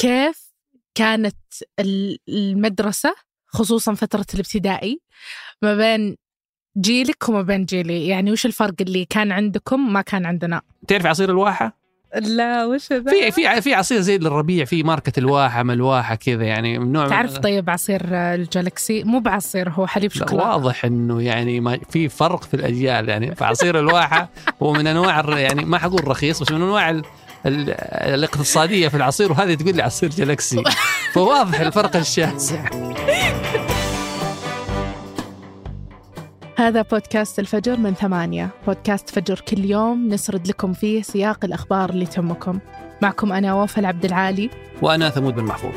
كيف كانت المدرسة خصوصا فترة الابتدائي ما بين جيلك وما بين جيلي يعني وش الفرق اللي كان عندكم ما كان عندنا تعرف عصير الواحة؟ لا وش ذا؟ في في في عصير زي الربيع في ماركة الواحة ملواحة كذا يعني من نوع تعرف طيب عصير الجالكسي مو بعصير هو حليب شوكولاته واضح إنه يعني ما في فرق في الأجيال يعني فعصير الواحة هو من أنواع يعني ما حقول رخيص بس من أنواع الاقتصادية في العصير وهذه تقول لي عصير جالكسي فواضح الفرق الشاسع. هذا بودكاست الفجر من ثمانية. بودكاست فجر كل يوم نسرد لكم فيه سياق الأخبار اللي تهمكم. معكم أنا وفاء عبد العالي. وأنا ثمود بن محفوظ.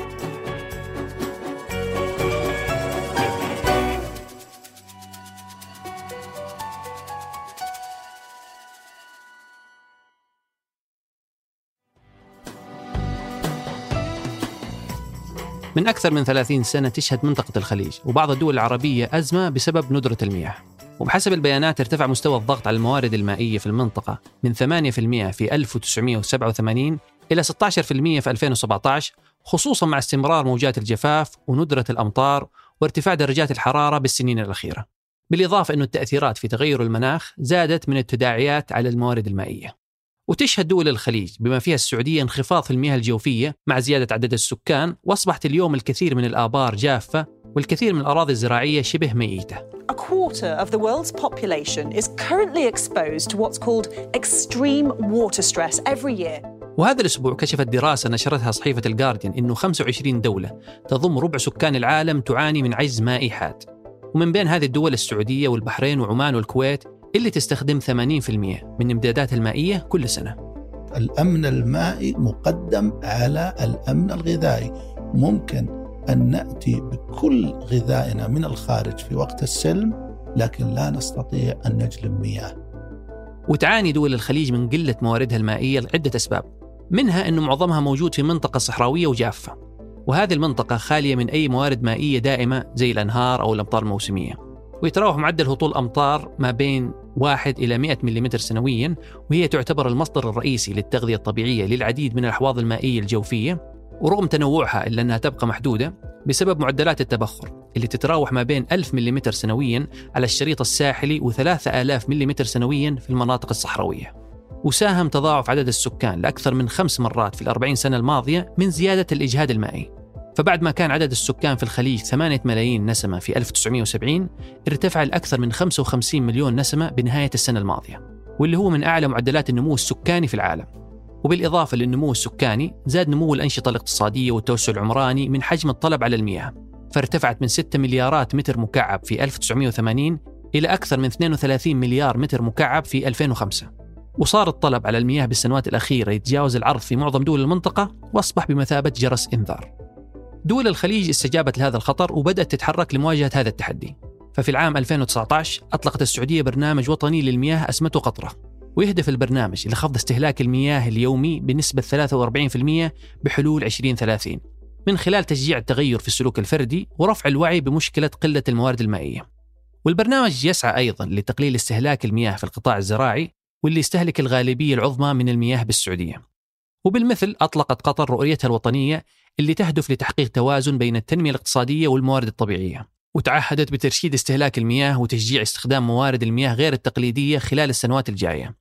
من أكثر من 30 سنة تشهد منطقة الخليج وبعض الدول العربية أزمة بسبب ندرة المياه. وبحسب البيانات ارتفع مستوى الضغط على الموارد المائية في المنطقة من 8% في 1987 إلى 16% في 2017 خصوصا مع استمرار موجات الجفاف وندرة الأمطار وارتفاع درجات الحرارة بالسنين الأخيرة. بالإضافة أن التأثيرات في تغير المناخ زادت من التداعيات على الموارد المائية. وتشهد دول الخليج بما فيها السعودية انخفاض في المياه الجوفية مع زيادة عدد السكان وأصبحت اليوم الكثير من الآبار جافة والكثير من الأراضي الزراعية شبه ميتة A quarter of the world's population is currently exposed to what's called extreme water stress every year. وهذا الأسبوع كشفت دراسة نشرتها صحيفة الجارديان أنه 25 دولة تضم ربع سكان العالم تعاني من عجز مائي حاد ومن بين هذه الدول السعودية والبحرين وعمان والكويت اللي تستخدم 80% من إمدادات المائية كل سنة. الأمن المائي مقدم على الأمن الغذائي. ممكن أن نأتي بكل غذائنا من الخارج في وقت السلم لكن لا نستطيع أن نجلب مياه. وتعاني دول الخليج من قلة مواردها المائية لعدة أسباب. منها أنه معظمها موجود في منطقة صحراوية وجافة. وهذه المنطقة خالية من أي موارد مائية دائمة زي الأنهار أو الأمطار الموسمية. ويتراوح معدل هطول الأمطار ما بين 1 إلى 100 ملم سنويا وهي تعتبر المصدر الرئيسي للتغذية الطبيعية للعديد من الأحواض المائية الجوفية ورغم تنوعها إلا أنها تبقى محدودة بسبب معدلات التبخر اللي تتراوح ما بين 1000 ملم سنويا على الشريط الساحلي و3000 ملم سنويا في المناطق الصحراوية. وساهم تضاعف عدد السكان لأكثر من خمس مرات في الأربعين سنة الماضية من زيادة الإجهاد المائي. فبعد ما كان عدد السكان في الخليج 8 ملايين نسمة في 1970 ارتفع لأكثر من 55 مليون نسمة بنهاية السنة الماضية واللي هو من أعلى معدلات النمو السكاني في العالم. وبالإضافة للنمو السكاني زاد نمو الأنشطة الاقتصادية والتوسع العمراني من حجم الطلب على المياه فارتفعت من 6 مليارات متر مكعب في 1980 إلى أكثر من 32 مليار متر مكعب في 2005 وصار الطلب على المياه بالسنوات الأخيرة يتجاوز العرض في معظم دول المنطقة وأصبح بمثابة جرس إنذار. دول الخليج استجابت لهذا الخطر وبدأت تتحرك لمواجهة هذا التحدي. ففي العام 2019 أطلقت السعودية برنامج وطني للمياه أسمته قطرة. ويهدف البرنامج لخفض استهلاك المياه اليومي بنسبة 43% بحلول 2030 من خلال تشجيع التغير في السلوك الفردي ورفع الوعي بمشكلة قلة الموارد المائية. والبرنامج يسعى أيضا لتقليل استهلاك المياه في القطاع الزراعي واللي يستهلك الغالبية العظمى من المياه بالسعودية. وبالمثل أطلقت قطر رؤيتها الوطنية اللي تهدف لتحقيق توازن بين التنمية الاقتصادية والموارد الطبيعية وتعهدت بترشيد استهلاك المياه وتشجيع استخدام موارد المياه غير التقليدية خلال السنوات الجاية.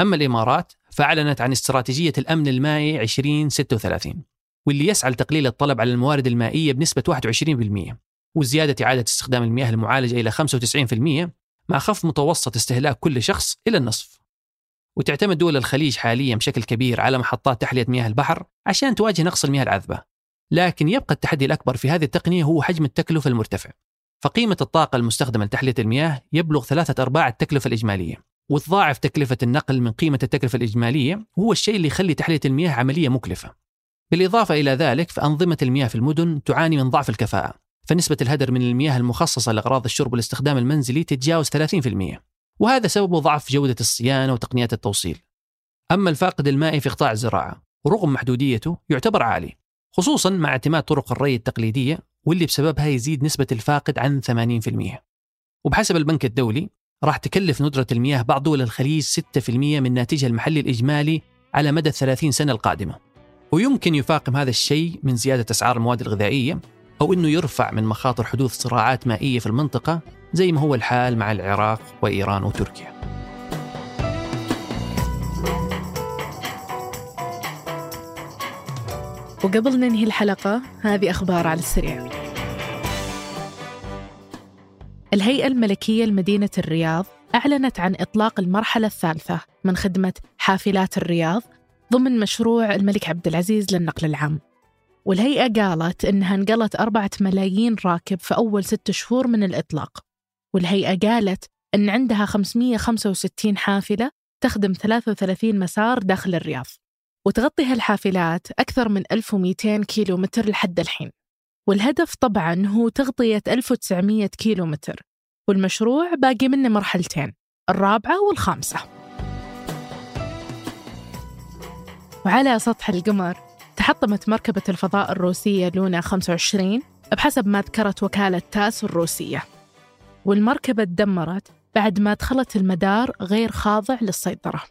أما الإمارات فأعلنت عن استراتيجية الأمن المائي 2036 واللي يسعى لتقليل الطلب على الموارد المائية بنسبة 21% وزيادة إعادة استخدام المياه المعالجة إلى 95% مع خفض متوسط استهلاك كل شخص إلى النصف. وتعتمد دول الخليج حاليا بشكل كبير على محطات تحلية مياه البحر عشان تواجه نقص المياه العذبة. لكن يبقى التحدي الأكبر في هذه التقنية هو حجم التكلفة المرتفع. فقيمة الطاقة المستخدمة لتحلية المياه يبلغ ثلاثة أرباع التكلفة الإجمالية. وتضاعف تكلفة النقل من قيمة التكلفة الإجمالية وهو الشيء اللي يخلي تحلية المياه عملية مكلفة. بالإضافة إلى ذلك فأنظمة المياه في المدن تعاني من ضعف الكفاءة. فنسبة الهدر من المياه المخصصة لأغراض الشرب والاستخدام المنزلي تتجاوز 30% وهذا سبب ضعف جودة الصيانة وتقنيات التوصيل. أما الفاقد المائي في قطاع الزراعة ورغم محدوديته يعتبر عالي. خصوصا مع اعتماد طرق الري التقليدية واللي بسببها يزيد نسبة الفاقد عن 80% وبحسب البنك الدولي راح تكلف ندرة المياه بعض دول الخليج 6% من ناتجها المحلي الإجمالي على مدى 30 سنة القادمة. ويمكن يفاقم هذا الشيء من زيادة أسعار المواد الغذائية أو أنه يرفع من مخاطر حدوث صراعات مائية في المنطقة زي ما هو الحال مع العراق وإيران وتركيا. وقبل ننهي الحلقة هذه أخبار على السريع. الهيئة الملكية لمدينة الرياض أعلنت عن إطلاق المرحلة الثالثة من خدمة حافلات الرياض ضمن مشروع الملك عبد العزيز للنقل العام. والهيئة قالت إنها انقلت أربعة ملايين راكب في أول ست شهور من الإطلاق. والهيئة قالت إن عندها 565 حافلة تخدم 33 مسار داخل الرياض. وتغطي هالحافلات أكثر من 1200 كيلو متر لحد الحين. والهدف طبعا هو تغطية 1900 كيلو متر والمشروع باقي منه مرحلتين الرابعة والخامسة. وعلى سطح القمر تحطمت مركبة الفضاء الروسية لونا 25 بحسب ما ذكرت وكالة تاس الروسية. والمركبة تدمرت بعد ما دخلت المدار غير خاضع للسيطرة.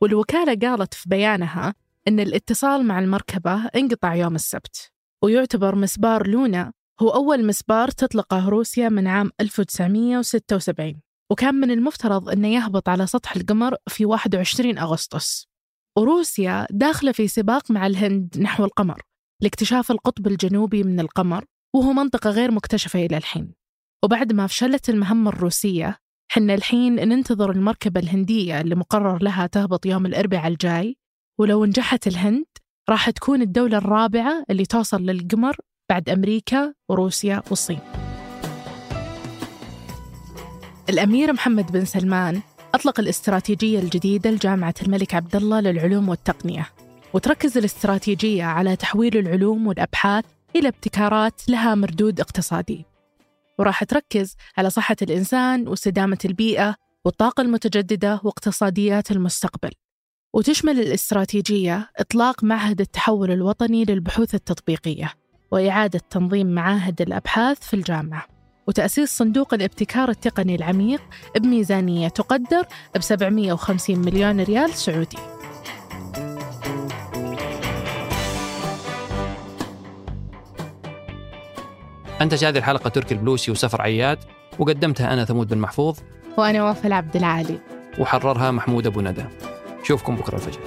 والوكالة قالت في بيانها أن الاتصال مع المركبة انقطع يوم السبت ويعتبر مسبار لونا هو أول مسبار تطلقه روسيا من عام 1976 وكان من المفترض أنه يهبط على سطح القمر في 21 أغسطس. وروسيا داخلة في سباق مع الهند نحو القمر لاكتشاف القطب الجنوبي من القمر وهو منطقة غير مكتشفة إلى الحين. وبعد ما فشلت المهمة الروسية حنا الحين ننتظر المركبة الهندية اللي مقرر لها تهبط يوم الأربعاء الجاي ولو نجحت الهند راح تكون الدولة الرابعة اللي توصل للقمر بعد أمريكا وروسيا والصين. الأمير محمد بن سلمان أطلق الاستراتيجية الجديدة لجامعة الملك عبد الله للعلوم والتقنية وتركز الاستراتيجية على تحويل العلوم والأبحاث إلى ابتكارات لها مردود اقتصادي. وراح تركز على صحة الإنسان واستدامة البيئة والطاقة المتجددة واقتصاديات المستقبل. وتشمل الاستراتيجية إطلاق معهد التحول الوطني للبحوث التطبيقية وإعادة تنظيم معاهد الأبحاث في الجامعة وتأسيس صندوق الابتكار التقني العميق بميزانية تقدر ب 750 مليون ريال سعودي. أنتج هذه الحلقة تركي البلوسي وسفر عياد وقدمتها أنا ثمود بن محفوظ. وأنا وفاء العبد العالي. وحررها محمود أبو ندى. چی افکن بكره الفجر